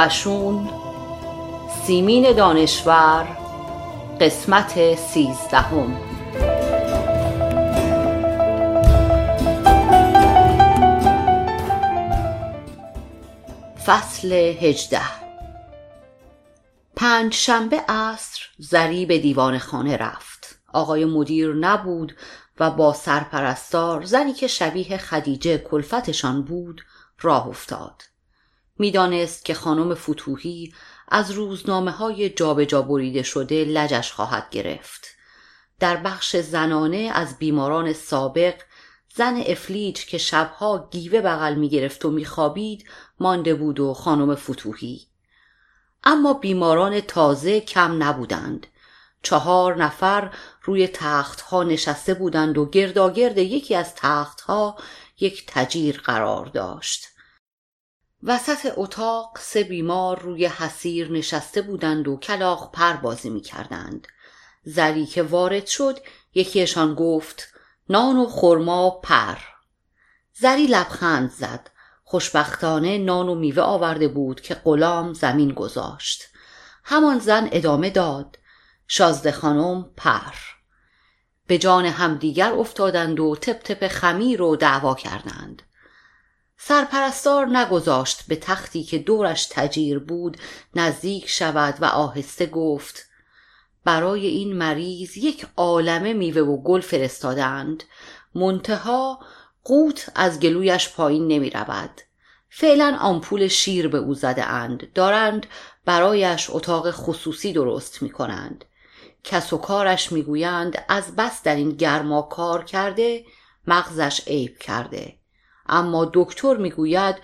بوبشون سیمین دانشور قسمت سیزدهم. فصل هجده. پنج شنبه عصر زری به دیوان خانه رفت. آقای مدیر نبود و با سرپرستار زنی که شبیه خدیجه کلفتشان بود راه افتاد. می‌دانست که خانم فتوهی از روزنامه های جابجا بریده شده لجش خواهد گرفت. در بخش زنانه از بیماران سابق زن افلیج که شبها گیوه بغل می‌گرفت و میخوابید مانده بود و خانم فتوهی. اما بیماران تازه کم نبودند. چهار نفر روی تختها نشسته بودند و گرداگرد یکی از تختها یک تجیر قرار داشت. وسط اتاق سه بیمار روی حسیر نشسته بودند و کلاق پر بازی می کردند. زری که وارد شد یکیشان گفت نان و خرما پر. زری لبخند زد. خوشبختانه نان و میوه آورده بود که غلام زمین گذاشت. همان زن ادامه داد شازده خانم پر. به جان همدیگر افتادند و تپ تپ خمیر و دعوا کردند. سرپرستار نگذاشت به تختی که دورش تجیر بود نزدیک شود و آهسته گفت برای این مریض یک عالمه میوه و گل فرستادند. منتها قوت از گلویش پایین نمی رود. فعلا آمپول شیر به او زده اند دارند برایش اتاق خصوصی درست می کنند کس و کارش می‌گویند از بس در این گرما کار کرده مغزش عیب کرده. اما دکتر می‌گوید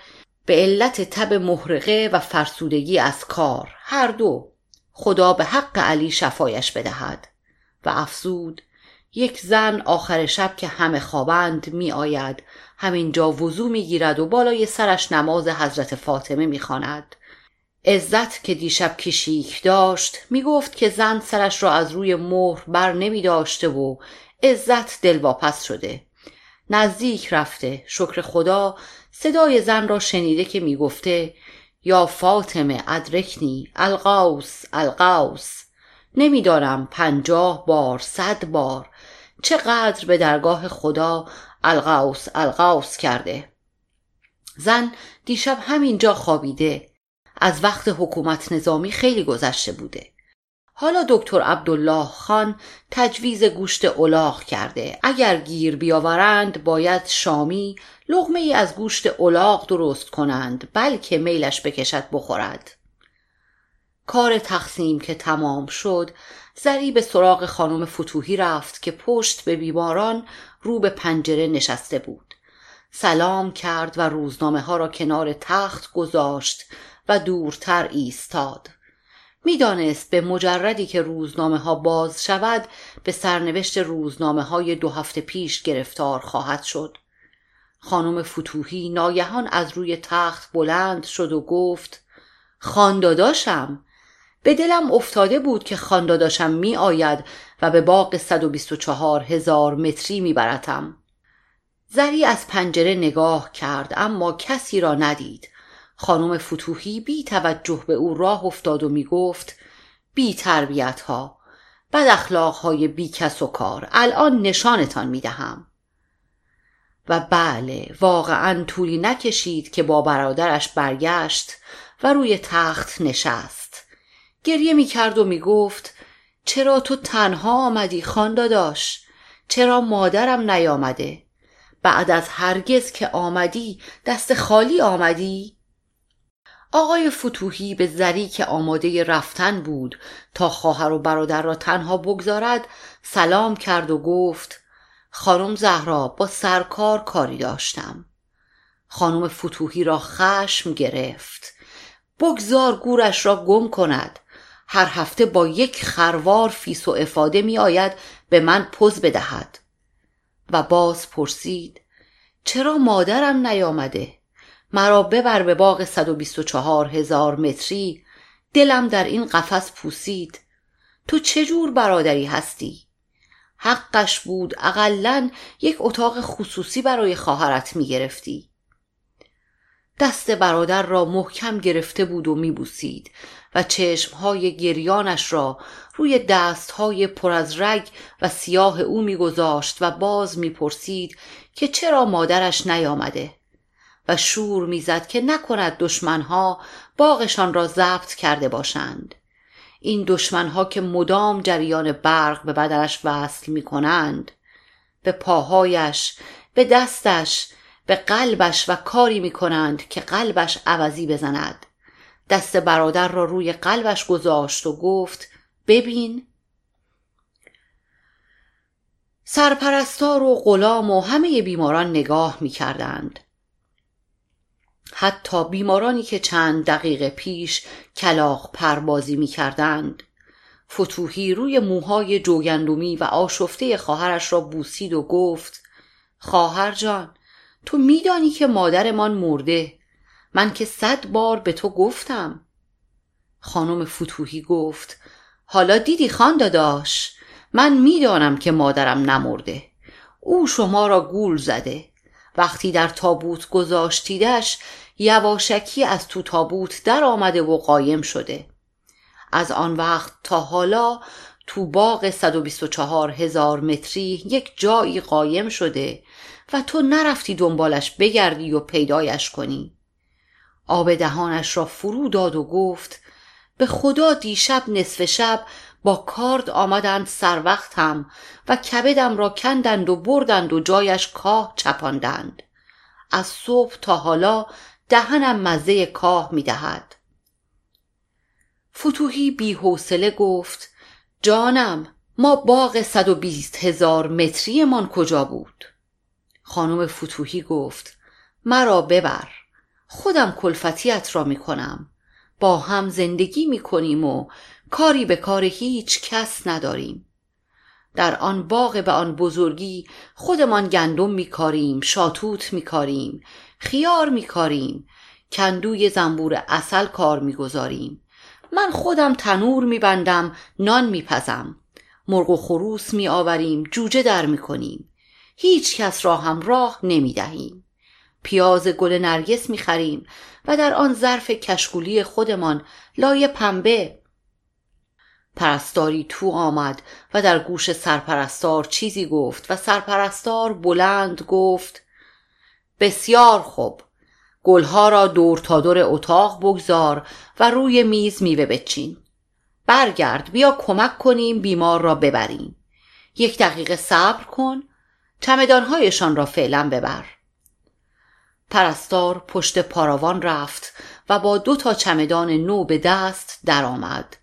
به علت تب محرقه و فرسودگی از کار هر دو. خدا به حق علی شفایش بدهد. و افزود یک زن آخر شب که همه خوابند می آید همینجا وضو می گیرد و بالای سرش نماز حضرت فاطمه می خاند. عزت که دیشب کشیک داشت می گفت که زن سرش را از روی مهر بر نمی داشته و عزت دلواپس شده. نزدیک رفته. شکر خدا صدای زن را شنیده که می‌گفته یا فاطمه ادرکنی القوس القوس نمی‌دانم پنجاه بار صد بار. چقدر به درگاه خدا القوس القوس کرده؟ زن دیشب همینجا خوابیده. از وقت حکومت نظامی خیلی گذشته بوده. حالا دکتر عبدالله خان تجویز گوشت الاغ کرده. اگر گیر بیاورند باید شامی لغمه ای از گوشت الاغ درست کنند بلکه میلش بکشد بخورد. کار تقسیم که تمام شد زری به سراغ خانم فتوهی رفت که پشت به بیماران رو به پنجره نشسته بود. سلام کرد و روزنامه ها را کنار تخت گذاشت و دورتر ایستاد. می‌دانست به مجردی که روزنامه ها باز شود به سرنوشت روزنامه های دو هفته پیش گرفتار خواهد شد خانم فتوهی ناگهان از روی تخت بلند شد و گفت خانداداشم به دلم افتاده بود که خانداداشم می آید و به باغ 124 هزار متری می برتم. زری از پنجره نگاه کرد اما کسی را ندید خانم فتوحی بی توجه به او راه افتاد و می گفت بی تربیت ها بد اخلاق های بی کس و کار الان نشانتان می دهم و بله واقعا طولی نکشید که با برادرش برگشت و روی تخت نشست. گریه می کرد و می گفت چرا تو تنها آمدی خانداداش چرا مادرم نیامده؟ بعد از هرگز که آمدی دست خالی آمدی؟ آقای فتوهی به زری که آماده رفتن بود تا خواهر و برادر را تنها بگذارد سلام کرد و گفت خانم زهرا با سرکار کاری داشتم. خانم فتوهی را خشم گرفت. بگذار گورش را گم کند. هر هفته با یک خروار فیس و افاده می آید به من پوز بدهد. و باز پرسید چرا مادرم نیامده؟ مرا ببر به باغ 124 هزار متری. دلم در این قفس پوسید. تو چه جور برادری هستی؟ حقش بود اقلا یک اتاق خصوصی برای خواهرت می گرفتی دست برادر را محکم گرفته بود و میبوسید و چشمهای گریانش را روی دستهای پر از رگ و سیاه او میگذاشت و باز می‌پرسید که چرا مادرش نیامده. و شور می‌زد که نکند دشمنها باغشان را ضبط کرده باشند. این دشمنها که مدام جریان برق به بدنش وصل می کنند به پاهایش به دستش به قلبش و کاری می کنند که قلبش عوضی بزند. دست برادر را روی قلبش گذاشت و گفت ببین. سرپرستار و غلام و همه بیماران نگاه می کردند حتی بیمارانی که چند دقیقه پیش کلاق پربازی می کردند فتوحی روی موهای جوگندومی و آشفته خواهرش را بوسید و گفت خواهر جان تو میدانی که مادرمان مرده. من که صد بار به تو گفتم. خانم فتوحی گفت حالا دیدی خان داداش من می‌دانم که مادرم نمرده. او شما را گول زده. وقتی در تابوت گذاشتیدش یواشکی از تو تابوت در آمده و قایم شده. از آن وقت تا حالا تو باغ 124 هزار متری یک جایی قایم شده و تو نرفتی دنبالش بگردی و پیدایش کنی. آب دهانش را فرو داد و گفت به خدا دیشب نصف شب با کارد آمدند سر وقتم و کبدم را کندند و بردند و جایش کاه چپاندند. از صبح تا حالا دهنم مزه کاه می دهد. فتوهی بی حوصله گفت جانم ما باغ 120 هزار متری من کجا بود؟ خانم فتوهی گفت مرا ببر خودم کلفتیت را می کنم با هم زندگی می کنیم و کاری به کار هیچ کس نداریم در آن باغ به آن بزرگی خودمان گندم میکاریم شاتوت میکاریم خیار میکاریم. کندوی زنبور اصل کار می‌گذاریم. من خودم تنور میبندم نان میپزم. مرغ و خروس میآوریم جوجه در می‌کنیم. هیچ کس را هم راه نمی‌دهیم. پیاز گل نرگس می‌خریم و در آن ظرف کشکولی خودمان لای پنبه. پرستاری تو آمد و در گوش سرپرستار چیزی گفت و سرپرستار بلند گفت بسیار خوب گلها را دور تا دور اتاق بگذار و روی میز میوه بچین برگرد بیا کمک کنیم بیمار را ببریم یک دقیقه صبر کن چمدانهایشان را فعلا ببر پرستار پشت پاراوان رفت و با دو تا چمدان نو به دست درآمد.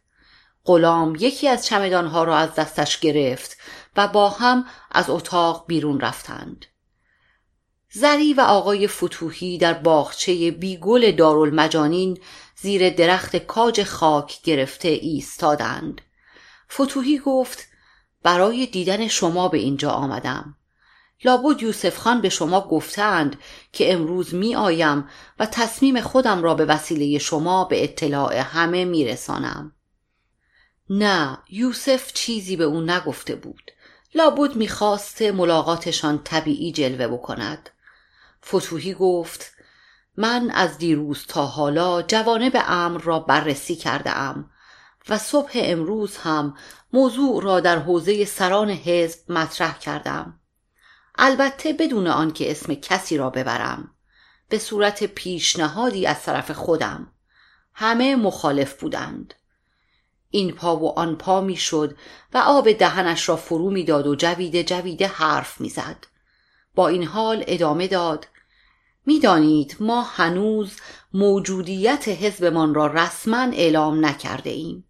غلام یکی از چمدانها را از دستش گرفت و با هم از اتاق بیرون رفتند. زری و آقای فتوحی در باغچه بیگل دارالمجانین زیر درخت کاج خاک گرفته ایستادند. فتوحی گفت برای دیدن شما به اینجا آمدم. لابد یوسف خان به شما گفتند که امروز می آیم و تصمیم خودم را به وسیله شما به اطلاع همه می رسانم. نه یوسف چیزی به او نگفته بود لابد می‌خواست ملاقاتشان طبیعی جلوه بکند فتوحی گفت من از دیروز تا حالا جوانب امر را بررسی کرده ام و صبح امروز هم موضوع را در حوزه سران حزب مطرح کردم البته بدون آنکه اسم کسی را ببرم. به صورت پیشنهادی از طرف خودم. همه مخالف بودند. این پا و آن پا می‌شد و آب دهنش را فرو می‌داد و جویده جویده حرف می‌زد. با این حال ادامه داد. می‌دانید ما هنوز موجودیت حزبمان را رسما اعلام نکرده ایم.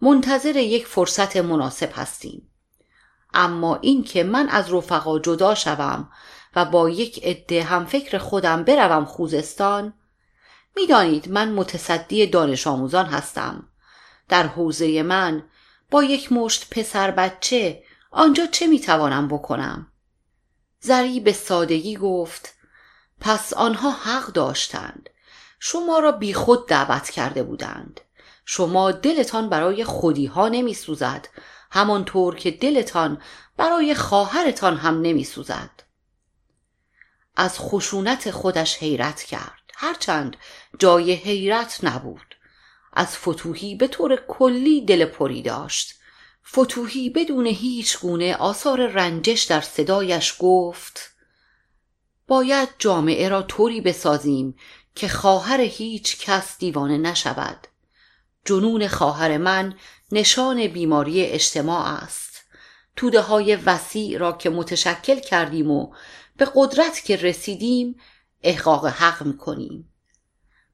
منتظر یک فرصت مناسب هستیم. اما اینکه من از رفقا جدا شوم و با یک عده هم فکر خودم بروم خوزستان می‌دانید من متصدی دانش آموزان هستم. در حوزه من با یک مشت پسر بچه آنجا چه می‌توانم بکنم؟ زری به سادگی گفت پس آنها حق داشتند. شما را بیخود دعوت کرده بودند. شما دلتان برای خودی ها نمی سوزد همانطور که دلتان برای خواهرتان هم نمی سوزد از خشونت خودش حیرت کرد. هرچند جای حیرت نبود. از فتوحی به طور کلی دل پری داشت. فتوحی بدون هیچ گونه آثار رنجش در صدایش گفت باید جامعه را طوری بسازیم که خواهر هیچ کس دیوانه نشود. جنون خواهر من نشان بیماری اجتماع است. توده های وسیع را که متشکل کردیم و به قدرت که رسیدیم احقاق حق می‌کنیم.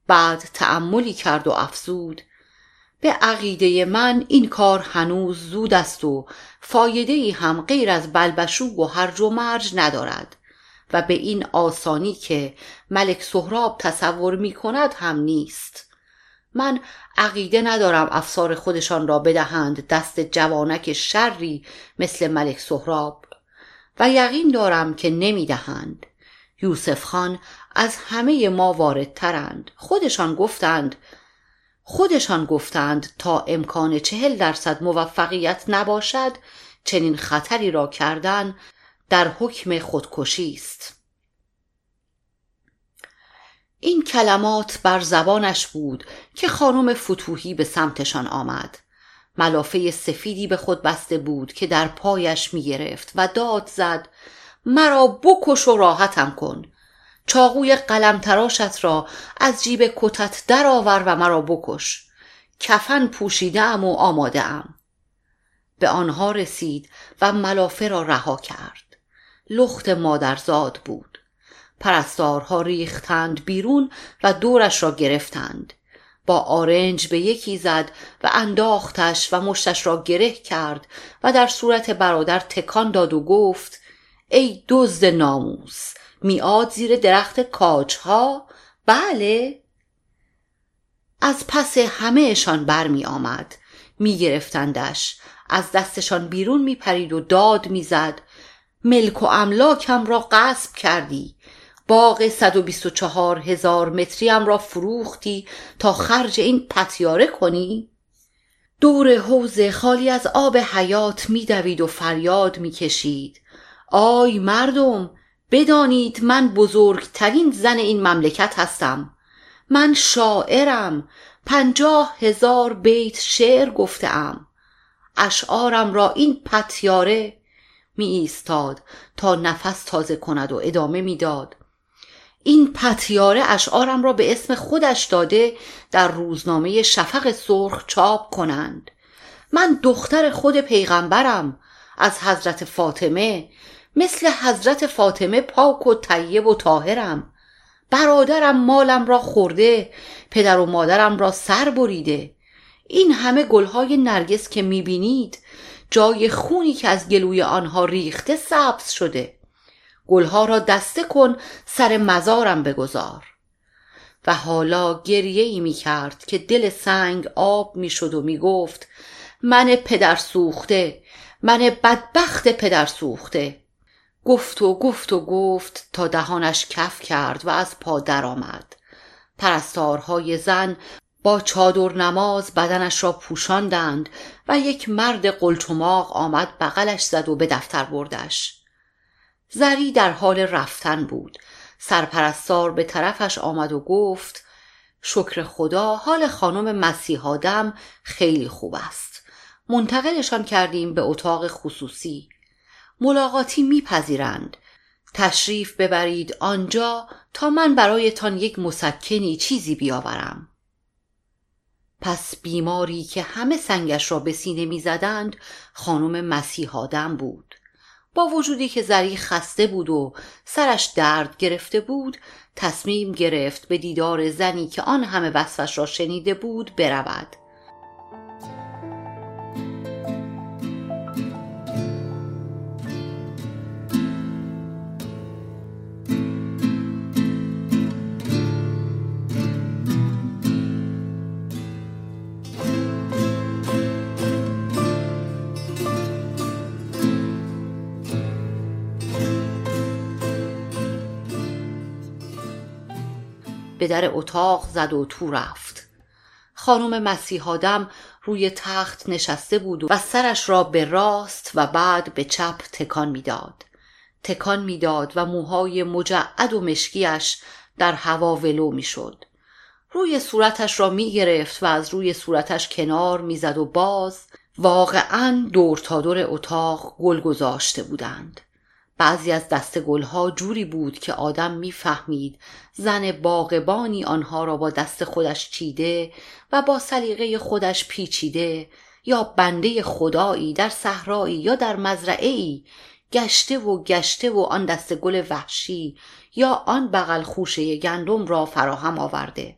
بعد تأملی کرد و افزود به عقیده من این کار هنوز زود است و فایده ای هم غیر از بلبشوب و هرج و مرج ندارد. و به این آسانی که ملک سهراب تصور می کند هم نیست. من عقیده ندارم افسار خودشان را بدهند دست جوانک شری مثل ملک سهراب. و یقین دارم که نمی‌دهند. یوسف خان از همه ما واردترند. خودشان گفتند خودشان گفتند تا امکان چهل درصد موفقیت نباشد چنین خطری را کردن در حکم خودکشی است. این کلمات بر زبانش بود که خانم فتوحی به سمتشان آمد. ملافه سفیدی به خود بسته بود که در پایش می گرفت و داد زد مرا بکش و راحتم کن. چاقوی قلم تراشت را از جیب کتت درآور و مرا بکش. کفن پوشیدم و آماده ام به آنها رسید و ملافه را رها کرد. لخت مادرزاد بود. پرستارها ریختند بیرون و دورش را گرفتند. با آرنج به یکی زد و انداختش و مشتش را گره کرد و در صورت برادر تکان داد و گفت ای دزد ناموس میاد زیر درخت کاجها؟ بله. از پس همهشان برمی آمد می گرفتندش از دستشان بیرون می پرید و داد می زد ملک و املاکم را غصب کردی. باغ 124 هزار متریم را فروختی تا خرج این پتیاره کنی؟ دور حوز خالی از آب حیات میدوید و فریاد می‌کشید. آی مردم بدانید من بزرگترین زن این مملکت هستم. من شاعرم پنجاه هزار بیت شعر گفتم اشعارم را این پتیاره می ایستاد تا نفس تازه کند و ادامه می‌داد. این پتیاره اشعارم را به اسم خودش داده در روزنامه شفق سرخ چاپ کنند. من دختر خود پیغمبرم از حضرت فاطمه مثل حضرت فاطمه پاک و طیب و طاهرم. برادرم مالم را خورده پدر و مادرم را سر بریده. این همه گلهای نرگس که می‌بینید جای خونی که از گلوی آنها ریخته سبز شده. گلها را دسته کن سر مزارم بگذار. و حالا گریه ای می کرد که دل سنگ آب می شد و می گفت من پدر سوخته من بدبخت پدر سوخته. گفت و گفت و گفت تا دهانش کف کرد و از پا درآمد. پرستارهای زن با چادر نماز بدنش را پوشاندند و یک مرد قلچماق آمد بغلش زد و به دفتر بردش. زری در حال رفتن بود. سرپرستار به طرفش آمد و گفت شکر خدا حال خانم مسیحادم خیلی خوب است. منتقلشان کردیم به اتاق خصوصی. ملاقاتی میپذیرند. تشریف ببرید آنجا تا من برایتان یک مسکنی چیزی بیاورم. پس بیماری که همه سنگش را به سینه می‌زدند خانم مسیحادم بود. با وجودی که زری خسته بود و سرش درد گرفته بود تصمیم گرفت به دیدار زنی که آن همه وصفش را شنیده بود برود. در اتاق زد و تو رفت. خانم مسیحادم روی تخت نشسته بود و سرش را به راست و بعد به چپ تکان می‌داد. تکان می‌داد و موهای مجعد و مشکیش در هوا ولو می‌شد. روی صورتش را می گرفت و از روی صورتش کنار می‌زد و باز واقعا دور تا دور اتاق گل گذاشته بودند. بعضی از دست گلها جوری بود که آدم می‌فهمید زن باغبانی آنها را با دست خودش چیده و با سلیقه خودش پیچیده یا بنده خدایی در صحرایی یا در مزرعه گشته و گشته و آن دست گل وحشی یا آن بغل خوشه گندم را فراهم آورده.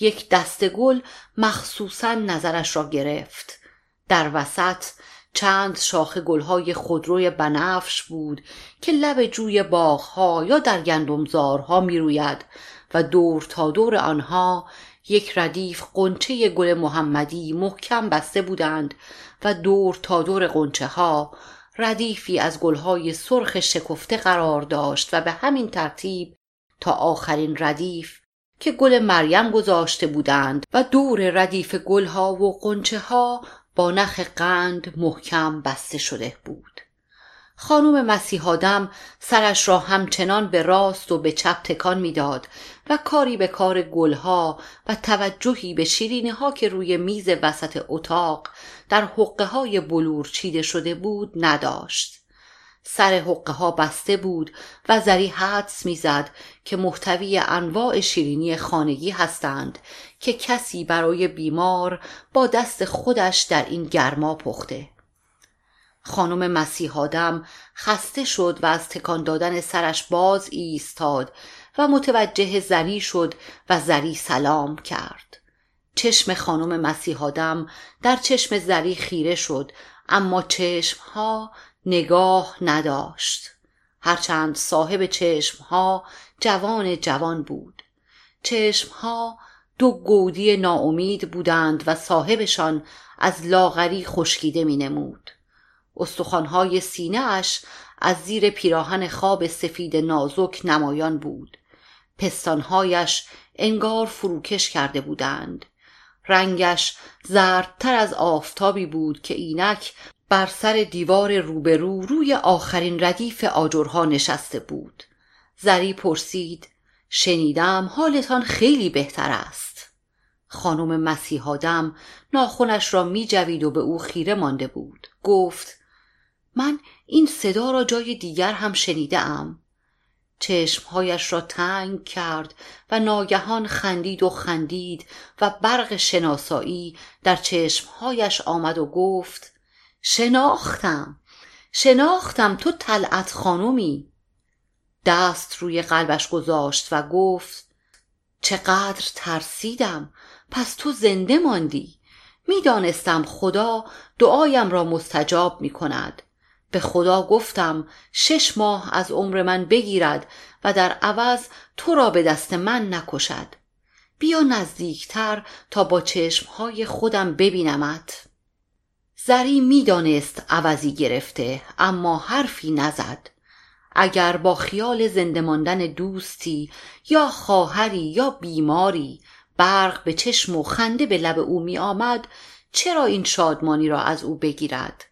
یک دست گل مخصوصا نظرش را گرفت. در وسط چند شاخه گلهای خودروی بنفش بود که لب جوی باغها یا در گندمزارها می روید و دور تا دور آنها یک ردیف قنچه گل محمدی محکم بسته بودند و دور تا دور قنچه ها ردیفی از گلهای سرخ شکفته قرار داشت و به همین ترتیب تا آخرین ردیف که گل مریم گذاشته بودند و دور ردیف گلها و قنچه ها با نخ قند محکم بسته شده بود. خانم مسیحادم سرش را همچنان به راست و به چپ تکان می‌داد و کاری به کار گلها و توجهی به شیرینه ها که روی میز وسط اتاق در حقه های بلور چیده شده بود نداشت. سر حقه ها بسته بود و زری حدس می‌زد که محتوی انواع شیرینی خانگی هستند که کسی برای بیمار با دست خودش در این گرما پخته. خانم مسیحادم خسته شد و از تکان دادن سرش باز ایستاد و متوجه زری شد و زری سلام کرد. چشم خانم مسیحادم در چشم زری خیره شد اما چشمها نگاه نداشت. هرچند صاحب چشمها جوان جوان بود. چشمها دو گودی ناامید بودند و صاحبشان از لاغری خشکیده می نمود استخوانهای سینه اش از زیر پیراهن خواب سفید نازک نمایان بود. پستانهایش انگار فروکش کرده بودند. رنگش زردتر از آفتابی بود که اینک بر سر دیوار روبرو روی آخرین ردیف آجرها نشسته بود. زری پرسید شنیدم حالتان خیلی بهتر است. خانم مسیحادم ناخونش را می جوید و به او خیره مانده بود. گفت من این صدا را جای دیگر هم شنیده ام چشمهایش را تنگ کرد و ناگهان خندید و خندید و برق شناسایی در چشمهایش آمد و گفت شناختم. شناختم تو طلعت خانومی. دست روی قلبش گذاشت و گفت چقدر ترسیدم. پس تو زنده ماندی. می‌دانستم خدا دعایم را مستجاب می کند به خدا گفتم شش ماه از عمر من بگیرد و در عوض تو را به دست من نکشد. بیا نزدیکتر تا با چشمهای خودم ببینمت. زری می‌دانست عوضی گرفته اما حرفی نزد. اگر با خیال زنده ماندن دوستی یا خواهری یا بیماری برق به چشم و خنده به لب او می آمد چرا این شادمانی را از او بگیرد؟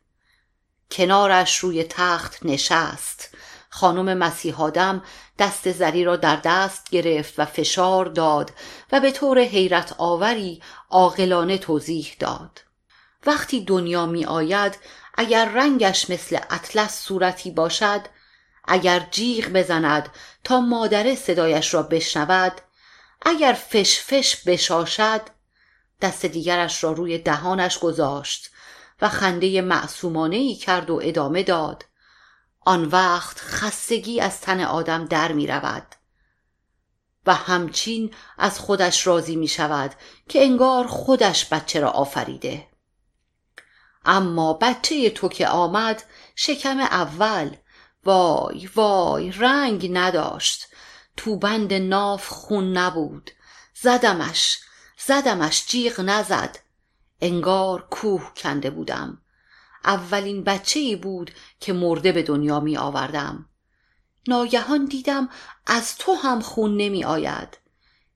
کنارش روی تخت نشست. خانم مسیحادم دست زری را در دست گرفت و فشار داد و به طور حیرت آوری عاقلانه توضیح داد. وقتی دنیا می آید اگر رنگش مثل اطلس صورتی باشد اگر جیغ بزند تا مادره صدایش را بشنود اگر فش فش بشاشد دست دیگرش را روی دهانش گذاشت و خنده معصومانه ای کرد و ادامه داد. آن وقت خستگی از تن آدم در می رود و همچین از خودش راضی می شود که انگار خودش بچه را آفریده. اما بچه تو که آمد شکم اول. وای وای رنگ نداشت. تو بند ناف خون نبود. زدمش زدمش جیغ نزد. انگار کوه کنده بودم. اولین بچه ای بود که مرده به دنیا می آوردم ناگهان دیدم از تو هم خون نمی آید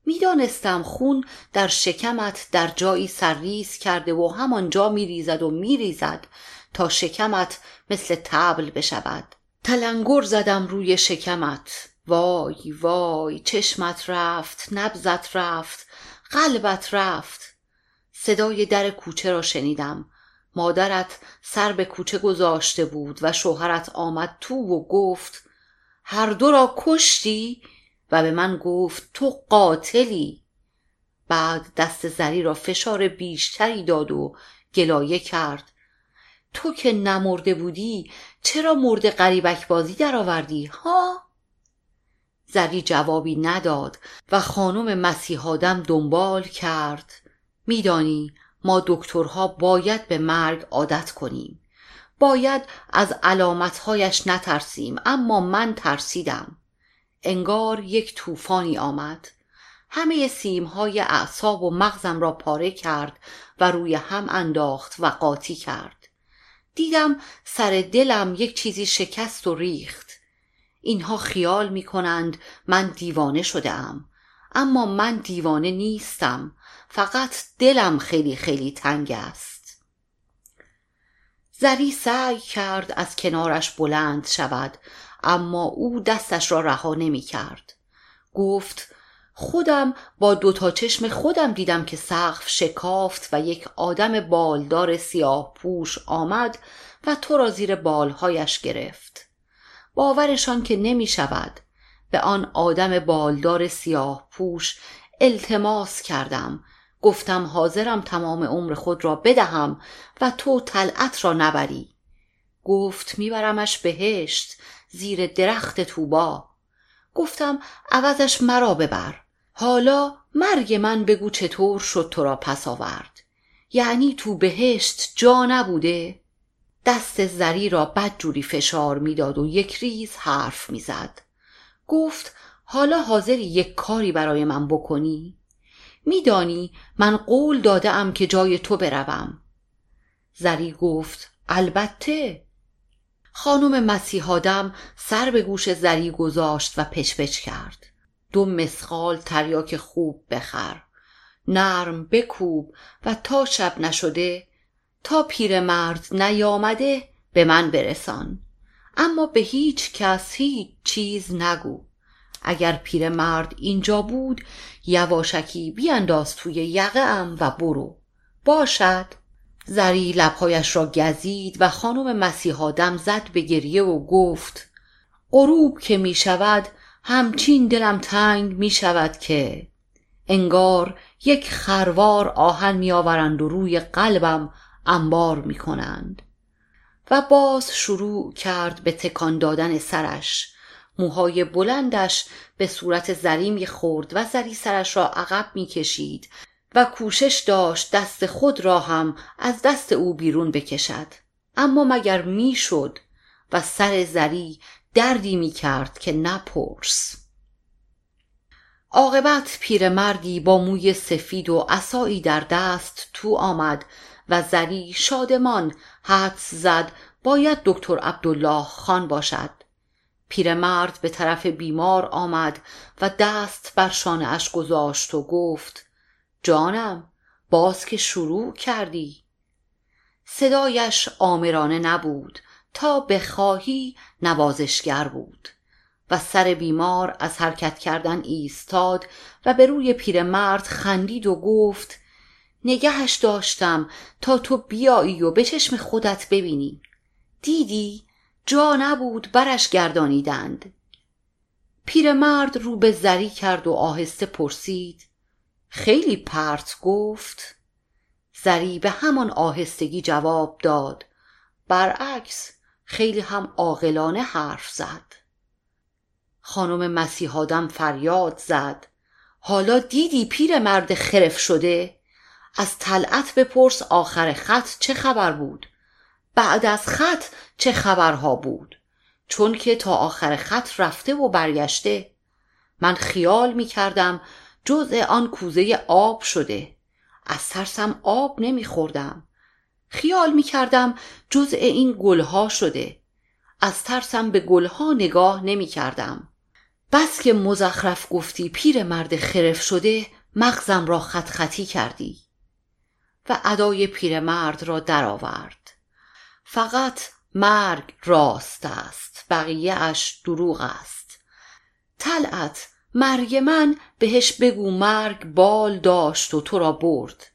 می‌دانستم خون در شکمت در جایی سرریز کرده و همانجا میریزد و میریزد تا شکمت مثل تبل بشود. تلنگر زدم روی شکمت. وای وای چشمت رفت نبزت رفت قلبت رفت. صدای در کوچه را شنیدم. مادرت سر به کوچه گذاشته بود و شوهرت آمد تو و گفت هر دو را کشتی؟ و به من گفت تو قاتلی. بعد دست زری را فشار بیشتری داد و گلایه کرد. تو که نمرده بودی چرا مرد قریبک بازی درآوردی ها؟ زری جوابی نداد و خانم مسیحادم دنبال کرد. میدانی ما دکترها باید به مرگ عادت کنیم. باید از علامتهایش نترسیم اما من ترسیدم. انگار یک طوفانی آمد. همه سیمهای اعصاب و مغزم را پاره کرد و روی هم انداخت و قاطی کرد. دیدم سر دلم یک چیزی شکست و ریخت. اینها خیال می کنند من دیوانه شده ام اما من دیوانه نیستم. فقط دلم خیلی خیلی تنگ است. زری سعی کرد از کنارش بلند شود اما او دستش را رها نمی کرد گفت خودم با دوتا چشم خودم دیدم که سقف شکافت و یک آدم بالدار سیاه پوش آمد و تو را زیر بالهایش گرفت. باورشان که نمی شود به آن آدم بالدار سیاه پوش التماس کردم. گفتم حاضرم تمام عمر خود را بدهم و تو طلعت را نبری. گفت میبرمش بهشت. زیر درخت توبا گفتم عوضش مرا ببر. حالا مرگ من بگو چطور شد تو را پس آورد. یعنی تو بهشت جا نبوده. دست زری را بدجوری فشار می‌داد و یک ریز حرف می‌زد. گفت حالا حاضری یک کاری برای من بکنی؟ میدانی من قول داده ام که جای تو بروم. زری گفت البته. خانم مسیحادم سر به گوش زری گذاشت و پچپچ کرد. دو مسخال تریاک خوب بخر. نرم بکوب و تا شب نشده تا پیرمرد نیامده به من برسان. اما به هیچ کس هیچ چیز نگو. اگر پیرمرد اینجا بود یواشکی بیانداز توی یقه ام و برو. باشد. زری لبهایش را گزید و خانم مسیحا دم زد به گریه و گفت غروب که می شود همچین دلم تنگ می شود که انگار یک خروار آهن می آورند و روی قلبم انبار می کنند. و باز شروع کرد به تکان دادن سرش. موهای بلندش به صورت زری می خورد و زری سرش را عقب می کشید. و کوشش داشت دست خود را هم از دست او بیرون بکشد. اما مگر می‌شد و سر زری دردی می کرد که نپرس. عاقبت پیرمردی با موی سفید و عصایی در دست تو آمد و زری شادمان حدس زد باید دکتر عبدالله خان باشد. پیرمرد به طرف بیمار آمد و دست بر شانه اش گذاشت و گفت جانم باز که شروع کردی. صدایش آمرانه نبود تا بخواهی نوازشگر بود. و سر بیمار از حرکت کردن ایستاد و به روی پیرمرد خندید و گفت نگهش داشتم تا تو بیایی و به چشم خودت ببینی. دیدی؟ جا نبود برش گردانیدند. پیرمرد رو به زری کرد و آهسته پرسید خیلی پرت گفت زری به همان آهستگی جواب داد. برعکس خیلی هم عاقلانه حرف زد. خانم مسیحادم فریاد زد. حالا دیدی پیرمرد خرف شده؟ از طلعت بپرس آخر خط چه خبر بود؟ بعد از خط چه خبرها بود؟ چون که تا آخر خط رفته و برگشته. من خیال می کردم جزء آن کوزه آب شده. از ترسم آب نمیخوردم. خیال می کردم جزء این گلها شده. از ترسم به گلها نگاه نمی کردم بس که مزخرف گفتی پیر مرد خرف شده مغزم را خط خطی کردی. و ادای پیرمرد را درآورد. فقط مرگ راست است بقیه اش دروغ است. طلعت مرگ من بهش بگو مرگ بال داشت و تو را برد.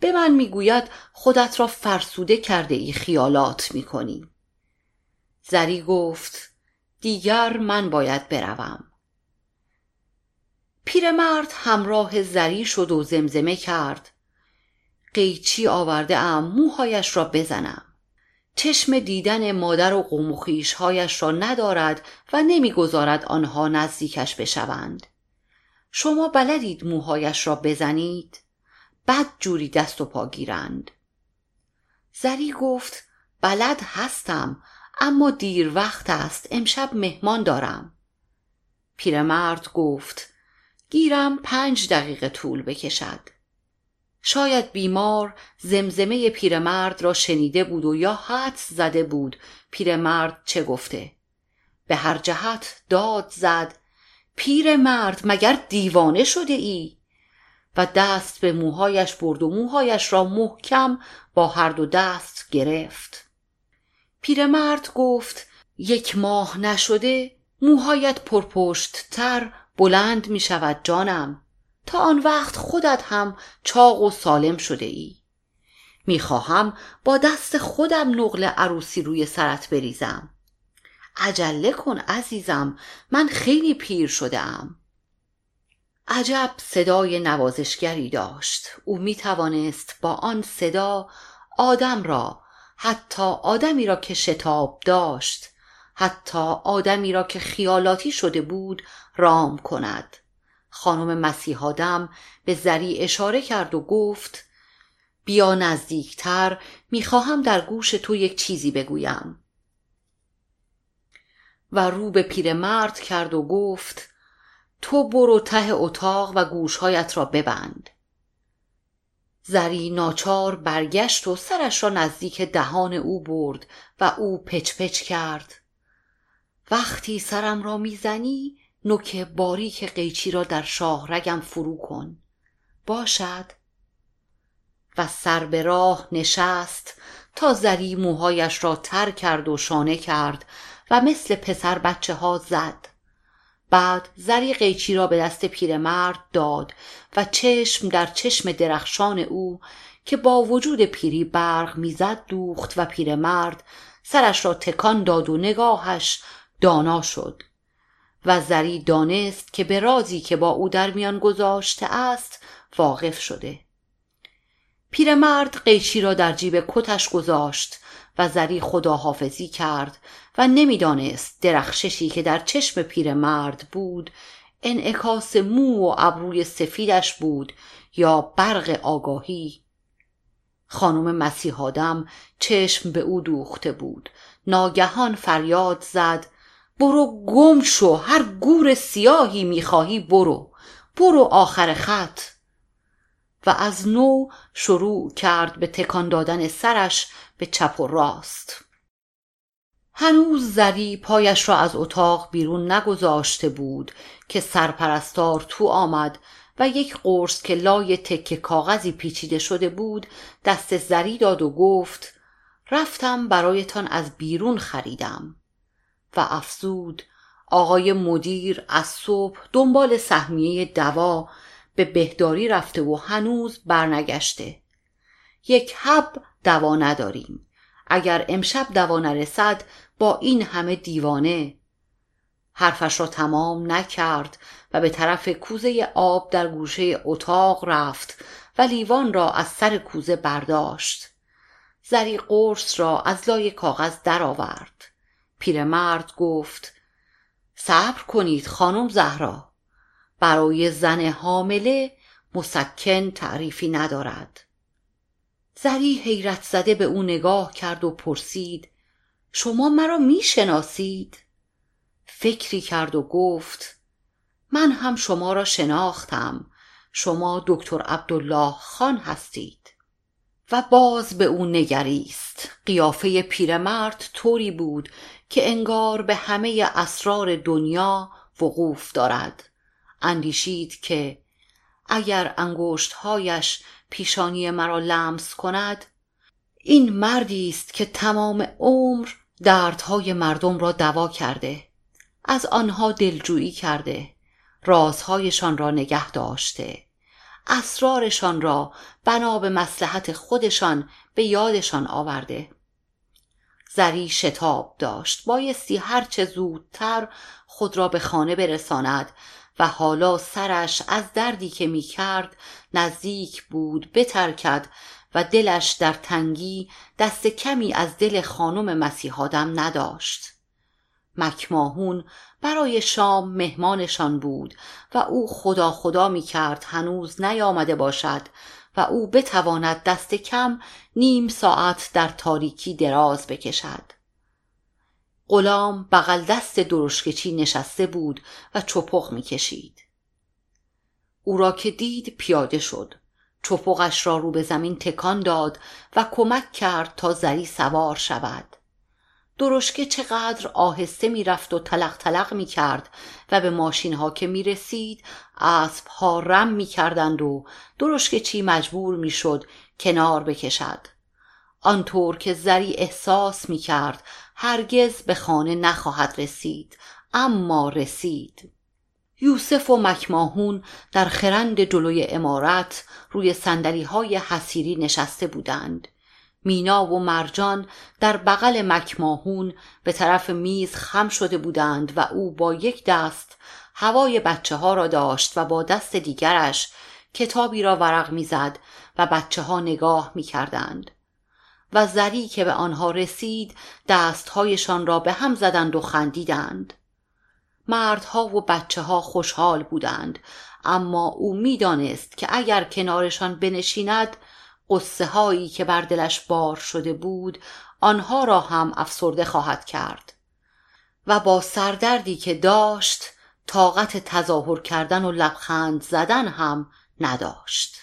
به من می‌گوید خودت را فرسوده کرده ای خیالات می‌کنی. زری گفت دیگر من باید بروم. پیرمرد همراه زری شد و زمزمه کرد. قیچی آورده ام موهایش را بزنم. چشم دیدن مادر و قوم هایش را ندارد و نمی‌گذارد آنها نزدیکش بشوند. شما بلدید موهایش را بزنید؟ بد جوری دست و پا گیرند. زری گفت بلد هستم اما دیر وقت است امشب مهمان دارم. پیرمرد گفت گیرم پنج دقیقه طول بکشد. شاید بیمار زمزمه پیرمرد را شنیده بود و یا حدس زده بود. پیرمرد چه گفته؟ به هر جهت داد زد پیرمرد مگر دیوانه شده ای؟ و دست به موهایش برد و موهایش را محکم با هر دو دست گرفت. پیرمرد گفت یک ماه نشده موهایت پرپشت تر بلند می شود جانم. تا آن وقت خودت هم چاق و سالم شده ای می خواهم با دست خودم نقل عروسی روی سرت بریزم. عجله کن عزیزم من خیلی پیر شده ام عجب صدای نوازشگری داشت. او می توانست با آن صدا آدم را حتی آدمی را که شتاب داشت حتی آدمی را که خیالاتی شده بود رام کند. خانم مسیحادم به زری اشاره کرد و گفت بیا نزدیکتر می‌خواهم در گوش تو یک چیزی بگویم. و رو به پیرمرد کرد و گفت تو برو ته اتاق و گوشهایت را ببند. زری ناچار برگشت و سرش را نزدیک دهان او برد و او پچ پچ کرد. وقتی سرم را می‌زنی نوک باریک قیچی را در شاه رگم فرو کن. باشد. و سر به راه نشست تا زری موهایش را تر کرد و شانه کرد و مثل پسر بچه ها زد. بعد زری قیچی را به دست پیرمرد داد و چشم در چشم درخشان او که با وجود پیری برق می‌زد دوخت و پیرمرد سرش را تکان داد و نگاهش دانا شد. و زری دانست که به رازی که با او در میان گذاشته است واقف شده. پیرمرد قیچی را در جیب کتش گذاشت و زری خداحافظی کرد و نمی‌دانست درخششی که در چشم پیرمرد بود انعکاس مو و ابروی سفیدش بود یا برق آگاهی. خانم مسیحادم چشم به او دوخته بود. ناگهان فریاد زد برو گم شو هر گور سیاهی می‌خواهی برو. برو آخر خط. و از نو شروع کرد به تکان دادن سرش به چپ و راست. هنوز زری پایش را از اتاق بیرون نگذاشته بود که سرپرستار تو آمد و یک قرص که لای تکه کاغذی پیچیده شده بود دست زری داد و گفت رفتم برایتان از بیرون خریدم. و افزود. آقای مدیر از صبح دنبال سهمیه دوا به بهداری رفته و هنوز برنگشته. یک حب دوا نداریم. اگر امشب دوا نرسد با این همه دیوانه. حرفش را تمام نکرد و به طرف کوزه آب در گوشه اتاق رفت و لیوان را از سر کوزه برداشت. زری قرص را از لای کاغذ درآورد. پیرمرد گفت صبر کنید خانم زهرا برای زن حامله مسکن تعریفی ندارد. زری حیرت زده به او نگاه کرد و پرسید شما مرا می‌شناسید؟ فکری کرد و گفت من هم شما را شناختم شما دکتر عبدالله خان هستید. و باز به او نگریست. قیافه پیرمرد طوری بود که انگار به همه اسرار دنیا وقوف دارد. اندیشید که اگر انگشتهایش پیشانی مرا لمس کند این مردی است که تمام عمر دردهای مردم را دوا کرده از آنها دلجویی کرده رازهایشان را نگه داشته. اسرارشان را بنا به مسلحت خودشان به یادشان آورده. زری شتاب داشت. بایستی هرچه زودتر خود را به خانه برساند و حالا سرش از دردی که می کرد نزدیک بود بترکد و دلش در تنگی دست کمی از دل خانم مسیحادم نداشت. مکماهون برای شام مهمانشان بود و او خدا خدا می کرد هنوز نیامده باشد و او بتواند دست کم نیم ساعت در تاریکی دراز بکشد. غلام بغل دست درشکچی نشسته بود و چپق می‌کشید. او را که دید پیاده شد. چپقش را رو به زمین تکان داد و کمک کرد تا زری سوار شود. درشکه چقدر آهسته می‌رفت و تلق تلق می کرد و به ماشین ها که می رسید اسب ها رم می کردند و درشکه چی مجبور می شد کنار بکشد. آنطور که زری احساس می کرد هرگز به خانه نخواهد رسید اما رسید. یوسف و مکماهون در خرند جلوی امارت روی سندلی های حسیری نشسته بودند. مینا و مرجان در بغل مکماهون به طرف میز خم شده بودند و او با یک دست هوای بچه ها را داشت و با دست دیگرش کتابی را ورق می‌زد و بچه ها نگاه می کردند. و زری که به آنها رسید دستهایشان را به هم زدند و خندیدند مردها و بچه ها خوشحال بودند اما او می‌دانست که اگر کنارشان بنشیند قصه هایی که بر دلش بار شده بود آنها را هم افسرده خواهد کرد. و با سردردی که داشت طاقت تظاهر کردن و لبخند زدن هم نداشت.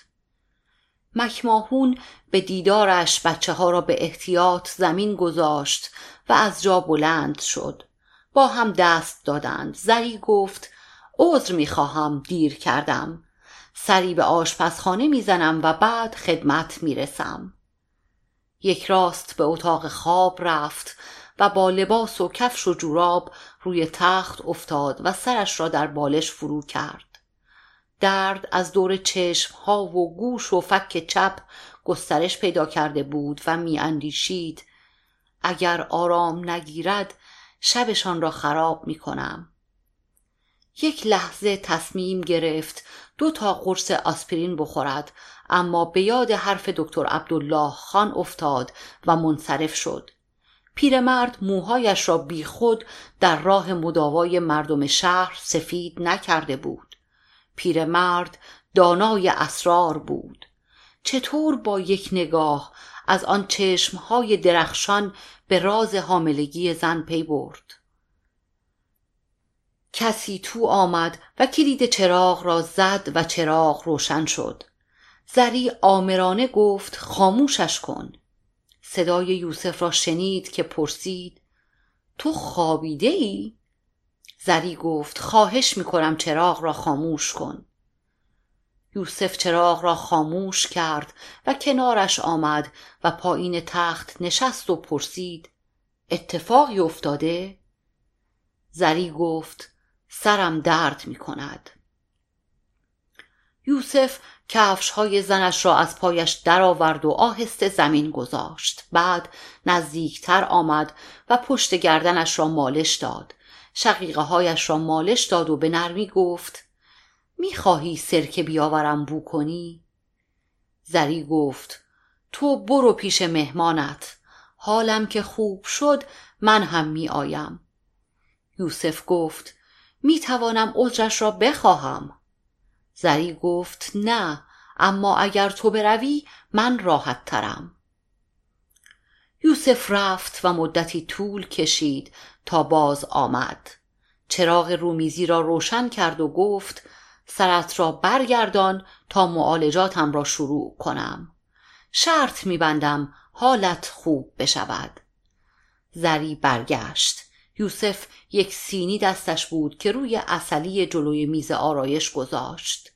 مکماهون به دیدارش بچه ها را به احتیاط زمین گذاشت و از جا بلند شد. با هم دست دادند. زری گفت عذر می‌خواهم دیر کردم. سری به آشپزخانه می‌زنم و بعد خدمت می‌رسم یک راست به اتاق خواب رفت و با لباس و کفش و جوراب روی تخت افتاد و سرش را در بالش فرو کرد درد از دور چشم ها و گوش و فک چپ گسترش پیدا کرده بود و میاندیشید اگر آرام نگیرد شبشان را خراب می کنم. یک لحظه تصمیم گرفت دو تا قرص آسپرین بخورد اما به یاد حرف دکتر عبدالله خان افتاد و منصرف شد. پیرمرد موهایش را بیخود در راه مداوای مردم شهر سفید نکرده بود. پیرمرد دانای اسرار بود. چطور با یک نگاه از آن چشمهای درخشان به راز حاملگی زن پی برد کسی تو آمد و کلید چراغ را زد و چراغ روشن شد زری آمرانه گفت خاموشش کن صدای یوسف را شنید که پرسید تو خوابیده ای؟ زری گفت خواهش می‌کنم چراغ را خاموش کن یوسف چراغ را خاموش کرد و کنارش آمد و پایین تخت نشست و پرسید اتفاقی افتاده؟ زری گفت سرم درد می کند. یوسف کفش های زنش را از پایش درآورد و آهسته زمین گذاشت بعد نزدیکتر آمد و پشت گردنش را مالش داد شقیقه هایش را مالش داد و به نرمی گفت می‌خواهی سرکه بیاورم بو کنی؟ زری گفت تو برو پیش مهمانت حالم که خوب شد من هم می آیم. یوسف گفت می توانم عذرش را بخواهم. زری گفت نه اما اگر تو بروی من راحت ترم. یوسف رفت و مدتی طول کشید تا باز آمد. چراغ رومیزی را روشن کرد و گفت سرت را برگردان تا معالجاتم را شروع کنم شرط میبندم حالت خوب بشود زری برگشت یوسف یک سینی دستش بود که روی اصلی جلوی میز آرایش گذاشت.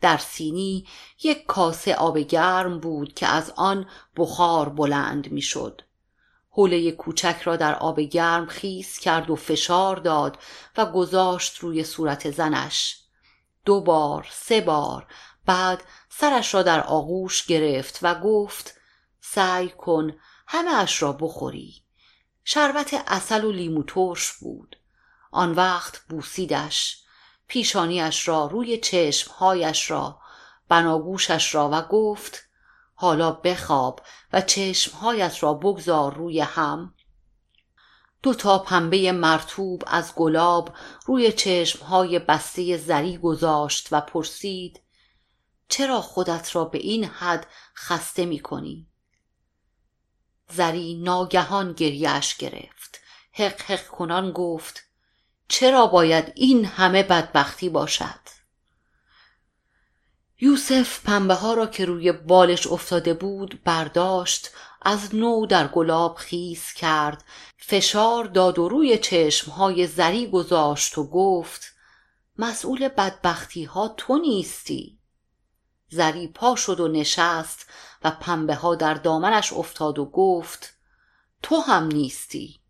در سینی یک کاسه آب گرم بود که از آن بخار بلند می‌شد. حوله کوچک را در آب گرم خیس کرد و فشار داد و گذاشت روی صورت زنش. دو بار سه بار بعد سرش را در آغوش گرفت و گفت سعی کن همه اش را بخوری. شربت اصل و لیمو ترش بود آن وقت بوسیدش پیشانیش را روی چشمهایش را بناگوشش را و گفت حالا بخواب و چشمهایت را بگذار روی هم دو تا پنبه مرتوب از گلاب روی چشمهای بسته زری گذاشت و پرسید چرا خودت را به این حد خسته می کنی؟ زری ناگهان گریهش گرفت. حق حق کنان گفت چرا باید این همه بدبختی باشد؟ یوسف پنبه ها را که روی بالش افتاده بود برداشت از نو در گلاب خیز کرد فشار داد و روی چشم های زری گذاشت و گفت مسئول بدبختی ها تو نیستی. زری پا شد و نشست و پنبه ها در دامنش افتاد و گفت تو هم نیستی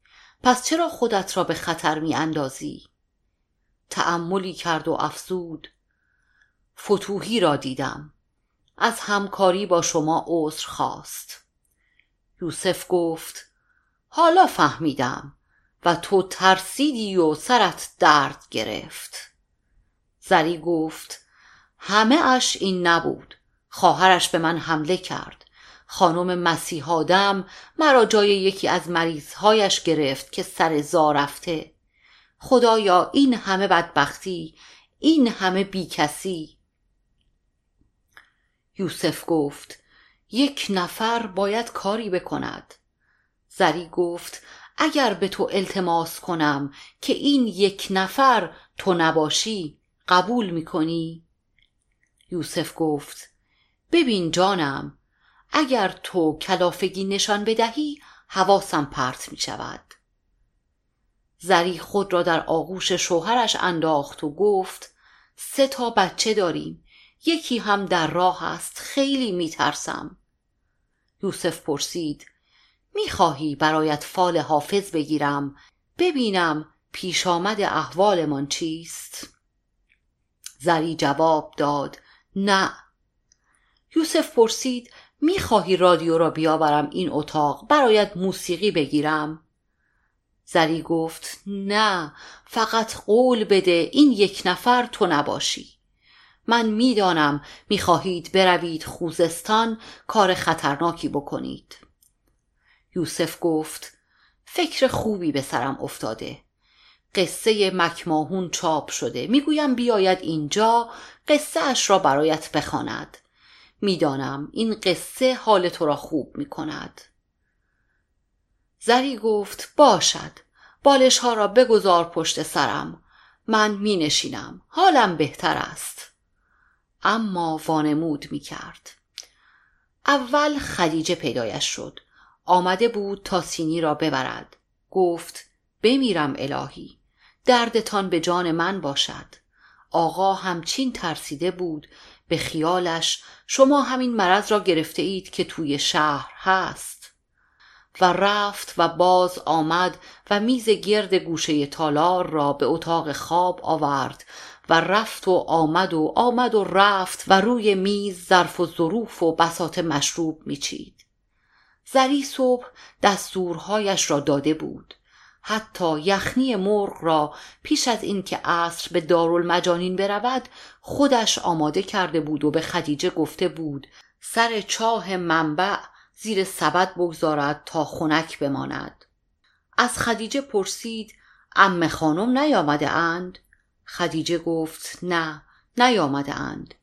پس چرا خودت را به خطر می اندازی؟ تأملی کرد و افزود فتوحی را دیدم از همکاری با شما عذر خواست یوسف گفت حالا فهمیدم و تو ترسیدی و سرت درد گرفت زری گفت همه اش این نبود. خواهرش به من حمله کرد. خانم مسیحادم مرا جای یکی از مریضهایش گرفت که سر زا رفته. خدایا این همه بدبختی این همه بیکسی. یوسف گفت یک نفر باید کاری بکند. زری گفت اگر به تو التماس کنم که این یک نفر تو نباشی قبول می‌کنی؟ یوسف گفت ببین جانم اگر تو کلافگی نشان بدهی حواسم پرت می شود زری خود را در آغوش شوهرش انداخت و گفت سه تا بچه داریم یکی هم در راه است خیلی میترسم. یوسف پرسید می‌خواهی برایت فال حافظ بگیرم؟ ببینم پیش آمد احوالمان چیست. زری جواب داد نه. یوسف پرسید می‌خواهی رادیو را بیاورم این اتاق؟ برایت موسیقی بگیرم. زری گفت نه فقط قول بده این یک نفر تو نباشی. من می‌دانم می‌خواهید بروید خوزستان کار خطرناکی بکنید. یوسف گفت فکر خوبی به سرم افتاده. قصه مکماهون چاپ شده. می‌گویم بیاید اینجا قصه اش را برایت بخواند. می‌دانم این قصه حال تو را خوب می‌کند. زری گفت باشد. بالش ها را بگذار پشت سرم. من می نشینم حالم بهتر است. اما وانمود می کرد اول خدیجه پیدایش شد. آمده بود تا سینی را ببرد. گفت بمیرم الهی. دردتان به جان من باشد. آقا همچین ترسیده بود. به خیالش شما همین مرض را گرفته اید که توی شهر هست. و رفت و باز آمد و میز گرد گوشه تالار را به اتاق خواب آورد و رفت و آمد و آمد و رفت و روی میز ظرف و ظروف و بسات مشروب میچید. زری صبح دستورهایش را داده بود. حتی یخنی مرغ را پیش از اینکه عصر به دارالمجانین برود خودش آماده کرده بود و به خدیجه گفته بود سر چاه منبع زیر سبد بگذارد تا خنک بماند. از خدیجه پرسید ام خانم نیامده اند؟ خدیجه گفت نه نیامده اند.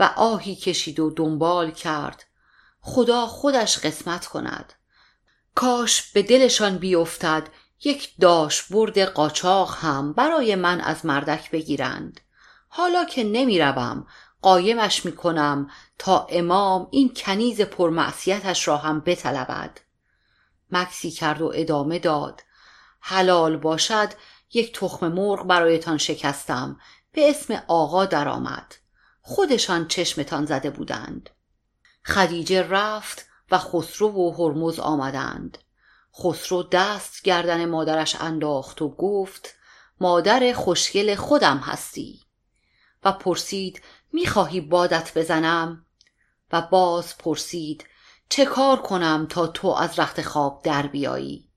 و آهی کشید و دنبال کرد. خدا خودش قسمت کند. کاش به دلشان بیفتد یک داش برد قاچاق هم برای من از مردک بگیرند. حالا که نمی روم قایمش می کنم تا امام این کنیز پرمعصیتش را هم بطلبد. مکسی کرد و ادامه داد. حلال باشد یک تخم مرغ برایتان شکستم. به اسم آقا درآمد. خودشان چشمتان زده بودند. خدیجه رفت و خسرو و هرمز آمدند. خسرو دست گردن مادرش انداخت و گفت مادر خوشگل خودم هستی. و پرسید می‌خواهی بادت بزنم؟ و باز پرسید چه کار کنم تا تو از رخت خواب در بیایی؟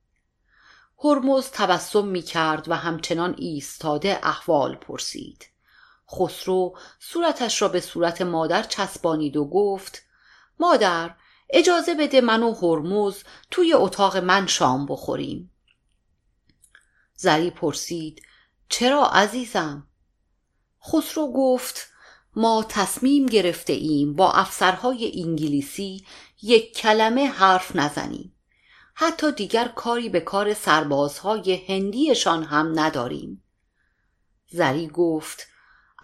هرمز تبسم می کرد و همچنان ایستاده احوال پرسید. خسرو صورتش را به صورت مادر چسبانید و گفت مادر اجازه بده من و هرمز توی اتاق من شام بخوریم. زری پرسید چرا عزیزم؟ خسرو گفت ما تصمیم گرفته ایم با افسرهای انگلیسی یک کلمه حرف نزنیم. حتی دیگر کاری به کار سربازهای هندیشان هم نداریم. زری گفت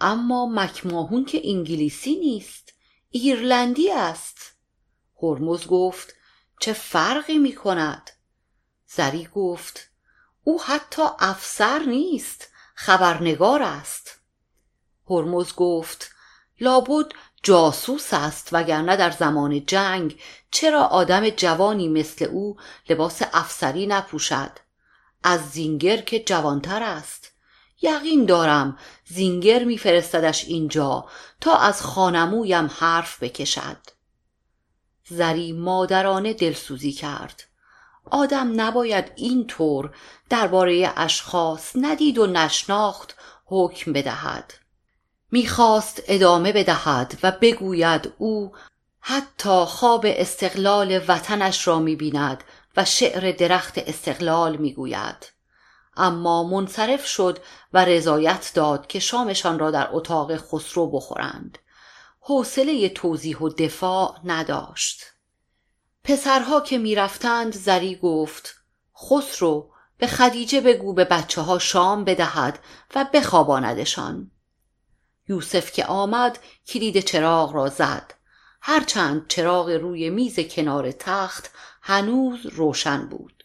اما مکماهون که انگلیسی نیست ایرلندی است. هرمز گفت چه فرقی می کند زری گفت او حتی افسر نیست خبرنگار است. هرمز گفت لابد جاسوس است وگرنه در زمان جنگ چرا آدم جوانی مثل او لباس افسری نپوشد؟ از زینگر که جوانتر است. یقین دارم زینگر میفرستدش اینجا تا از خانمویم حرف بکشد. زری مادرانه دلسوزی کرد. آدم نباید اینطور درباره اشخاص ندید و نشناخت حکم بدهد. می‌خواست ادامه بدهد و بگوید او حتی خواب استقلال وطنش را می‌بیند و شعر درخت استقلال می‌گوید. اما منصرف شد و رضایت داد که شامشان را در اتاق خسرو بخورند. حوصله توضیح و دفاع نداشت. پسرها که می‌رفتند زری گفت خسرو به خدیجه بگو به بچه ها شام بدهد و بخواباندشان. یوسف که آمد کلید چراغ را زد. هرچند چراغ روی میز کنار تخت هنوز روشن بود.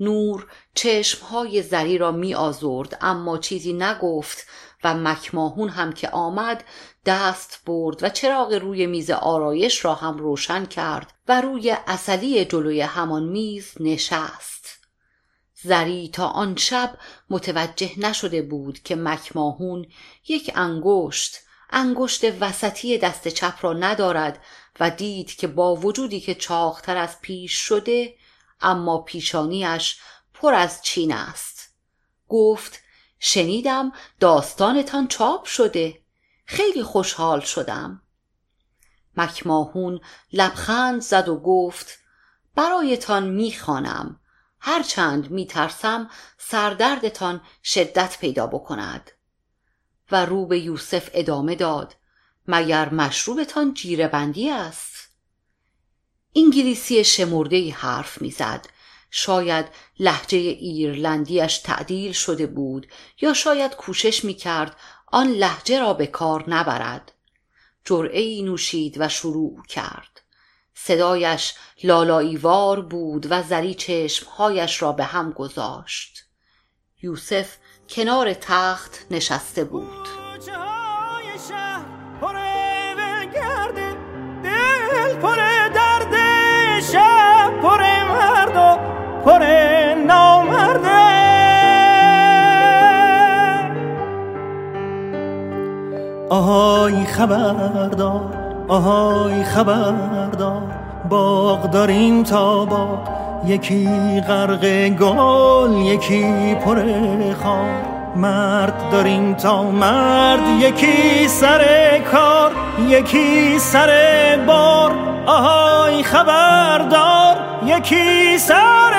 نور چشمهای زری را می آزرد اما چیزی نگفت و مکماهون هم که آمد دست برد و چراغ روی میز آرایش را هم روشن کرد و روی اصلی جلوی همان میز نشست. زری تا آن شب متوجه نشده بود که مکماهون یک انگشت انگشت وسطی دست چپ را ندارد و دید که با وجودی که چاختر از پیش شده اما پیشانیش پر از چین است. گفت شنیدم داستانتان چاپ شده. خیلی خوشحال شدم. مکماهون لبخند زد و گفت برایتان می‌خوانم. هرچند میترسم سردردتان شدت پیدا بکند. و رو به یوسف ادامه داد مگر مشروبتان جیره بندی است؟ انگلیسی شمرده حرف می‌زد. شاید لحجه ایرلندیش تعدیل شده بود یا شاید کوشش می‌کرد آن لحجه را به کار نبرد. جرعه نوشید و شروع کرد. صدایش لالاییوار بود و زری چشمهایش را به هم گذاشت. یوسف کنار تخت نشسته بود. پر پر نامرده. آهای خبردار آهای خبردار باغ داریم تا باغ. یکی غرق گل یکی پر خار. مرد داریم تا مرد یکی سر کار یکی سر بار. آهای خبردار یکی سر